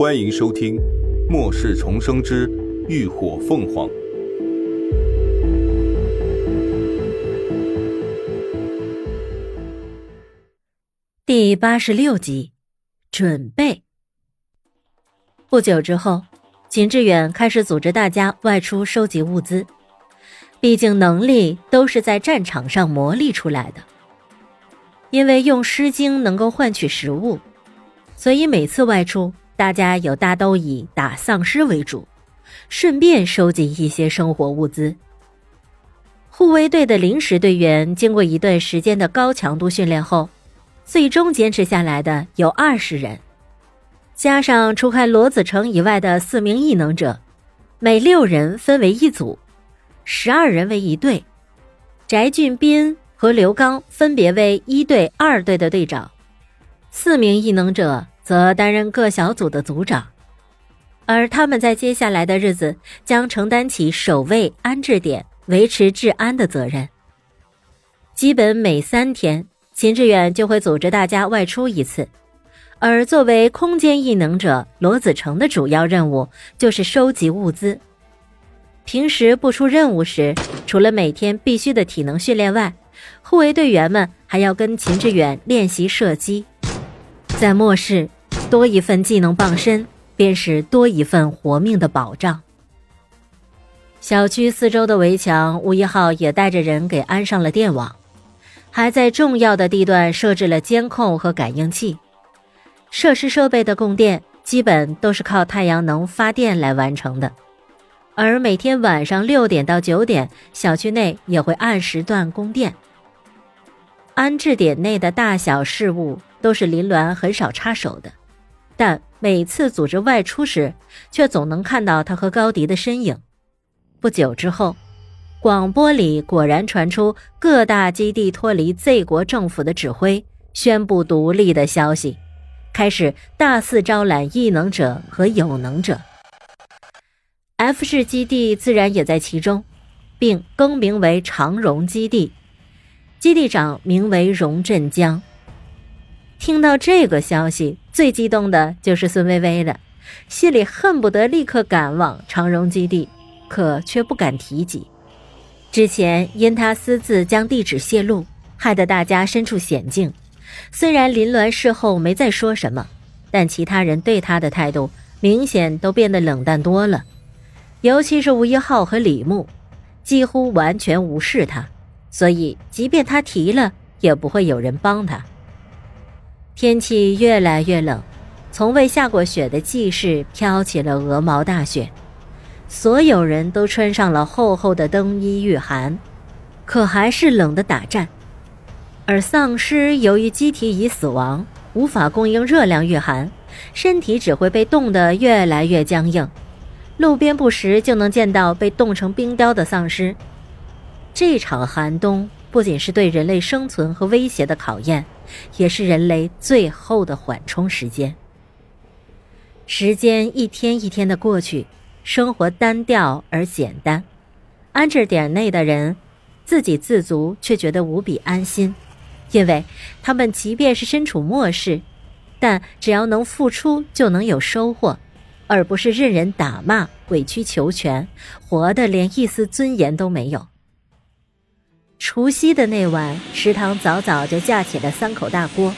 欢迎收听《末世重生之浴火凤凰》第八十六集。准备。不久之后，秦志远开始组织大家外出收集物资。毕竟能力都是在战场上磨砺出来的。因为用诗经能够换取食物，所以每次外出。大家有大都以打丧尸为主，顺便收集一些生活物资。护卫队的临时队员经过一段时间的高强度训练后，最终坚持下来的有二十人，加上除开罗子成以外的四名异能者，每六人分为一组，十二人为一队。翟俊斌和刘刚分别为一队、二队的队长，四名异能者。则担任各小组的组长，而他们在接下来的日子将承担起守卫安置点、维持治安的责任。基本每三天，秦志远就会组织大家外出一次。而作为空间异能者，罗子成的主要任务就是收集物资。平时不出任务时，除了每天必须的体能训练外，护卫队员们还要跟秦志远练习射击。在末世。多一份技能傍身，便是多一份活命的保障。小区四周的围墙，吴一浩也带着人给安上了电网，还在重要的地段设置了监控和感应器。设施设备的供电基本都是靠太阳能发电来完成的，而每天晚上六点到九点，小区内也会按时段供电。安置点内的大小事务都是林鸾很少插手的。但每次组织外出时，却总能看到他和高迪的身影。不久之后，广播里果然传出各大基地脱离 Z 国政府的指挥，宣布独立的消息，开始大肆招揽异能者和有能者。F 市基地自然也在其中，并更名为长荣基地，基地长名为荣振江。听到这个消息，最激动的就是孙薇薇了，心里恨不得立刻赶往长荣基地，可却不敢提及。之前因他私自将地址泄露，害得大家身处险境。虽然林鸾事后没再说什么，但其他人对他的态度明显都变得冷淡多了，尤其是吴一浩和李牧，几乎完全无视他。所以，即便他提了，也不会有人帮他。天气越来越冷，从未下过雪的季市飘起了鹅毛大雪，所有人都穿上了厚厚的冬衣御寒，可还是冷的打颤。而丧尸由于机体已死亡，无法供应热量御寒，身体只会被冻得越来越僵硬。路边不时就能见到被冻成冰雕的丧尸。这场寒冬不仅是对人类生存和威胁的考验。也是人类最后的缓冲时间。时间一天一天的过去，生活单调而简单。安置点内的人自给自足，却觉得无比安心，因为他们即便是身处末世，但只要能付出，就能有收获，而不是任人打骂、委曲求全，活的连一丝尊严都没有。除夕的那晚，食堂早早就架起了三口大锅，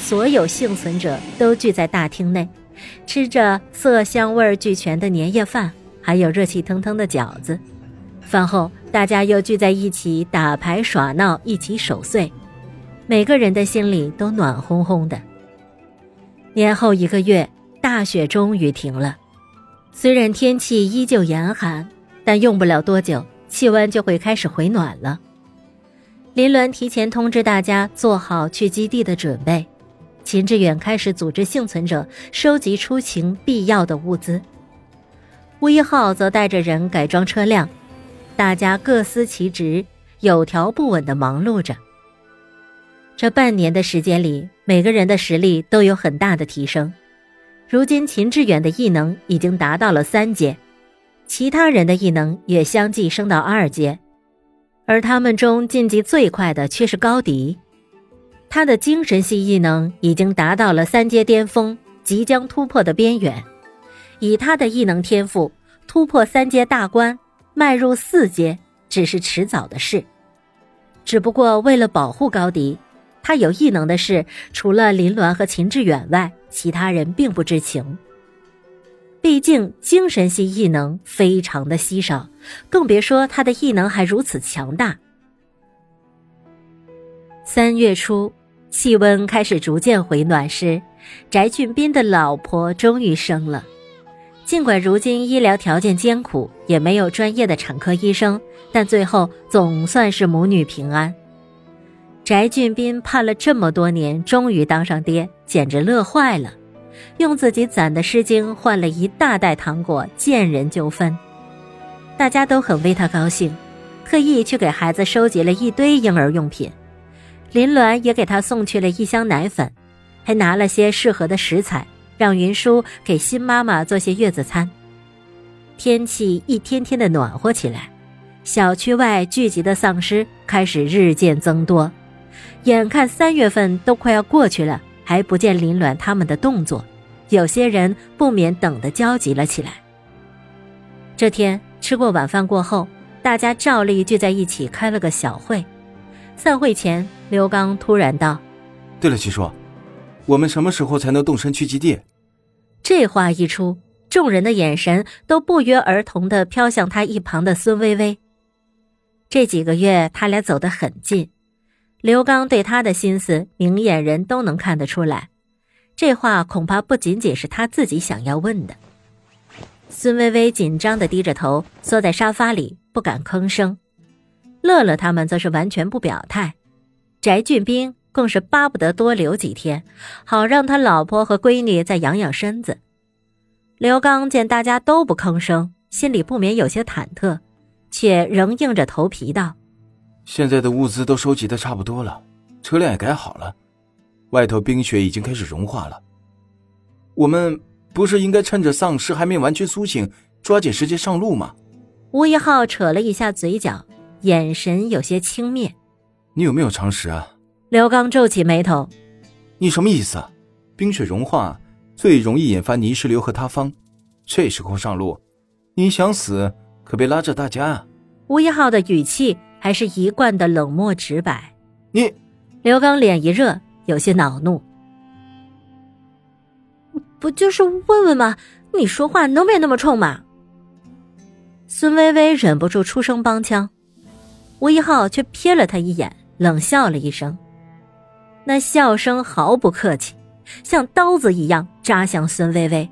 所有幸存者都聚在大厅内，吃着色香味俱全的年夜饭，还有热气腾腾的饺子。饭后，大家又聚在一起打牌耍闹，一起守岁，每个人的心里都暖烘烘的。年后一个月，大雪终于停了，虽然天气依旧严寒，但用不了多久，气温就会开始回暖了。林鸾提前通知大家做好去基地的准备，秦志远开始组织幸存者收集出行必要的物资。吴一浩则带着人改装车辆，大家各司其职，有条不紊地忙碌着。这半年的时间里，每个人的实力都有很大的提升。如今，秦志远的异能已经达到了三阶，其他人的异能也相继升到二阶。而他们中晋级最快的却是高迪，他的精神系异能已经达到了三阶巅峰，即将突破的边缘。以他的异能天赋，突破三阶大关，迈入四阶，只是迟早的事。只不过为了保护高迪，他有异能的事，除了林鸾和秦志远外，其他人并不知情。毕竟精神系异能非常的稀少，更别说他的异能还如此强大。三月初，气温开始逐渐回暖时，翟俊斌的老婆终于生了。尽管如今医疗条件艰苦，也没有专业的产科医生，但最后总算是母女平安。翟俊斌盼了这么多年，终于当上爹，简直乐坏了。用自己攒的诗经换了一大袋糖果，见人就分，大家都很为他高兴，特意去给孩子收集了一堆婴儿用品。林鸾也给他送去了一箱奶粉，还拿了些适合的食材，让云舒给新妈妈做些月子餐。天气一天天的暖和起来，小区外聚集的丧尸开始日渐增多，眼看三月份都快要过去了。还不见林鸾他们的动作，有些人不免等得焦急了起来。这天吃过晚饭过后，大家照例聚在一起开了个小会。散会前，刘刚突然道：“对了，七叔，我们什么时候才能动身去基地？”这话一出，众人的眼神都不约而同的飘向他一旁的孙薇薇。这几个月，他俩走得很近。刘刚对他的心思，明眼人都能看得出来。这话恐怕不仅仅是他自己想要问的。孙薇薇紧张的低着头，缩在沙发里，不敢吭声。乐乐他们则是完全不表态。翟俊斌更是巴不得多留几天，好让他老婆和闺女再养养身子。刘刚见大家都不吭声，心里不免有些忐忑，却仍硬着头皮道。现在的物资都收集的差不多了，车辆也改好了，外头冰雪已经开始融化了。我们不是应该趁着丧尸还没完全苏醒，抓紧时间上路吗？吴一浩扯了一下嘴角，眼神有些轻蔑。你有没有常识啊？刘刚皱起眉头。你什么意思？冰雪融化最容易引发泥石流和塌方，这时候上路，你想死可别拉着大家啊！吴一浩的语气。还是一贯的冷漠直白。你，刘刚脸一热，有些恼怒。不就是问问吗？你说话能别那么冲吗？孙薇薇忍不住出声帮腔，吴一浩却瞥了他一眼，冷笑了一声，那笑声毫不客气，像刀子一样扎向孙薇薇。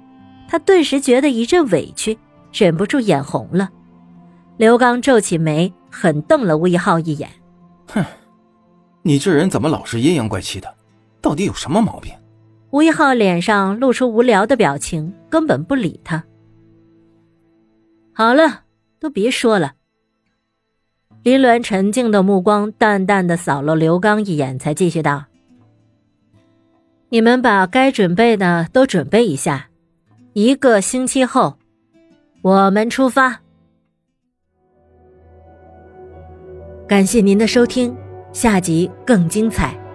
他顿时觉得一阵委屈，忍不住眼红了。刘刚皱起眉。狠瞪了吴一浩一眼，哼，你这人怎么老是阴阳怪气的？到底有什么毛病？吴一浩脸上露出无聊的表情，根本不理他。好了，都别说了。林鸾沉静的目光淡淡的扫了刘刚一眼，才继续道：“你们把该准备的都准备一下，一个星期后，我们出发。”感谢您的收听，下集更精彩。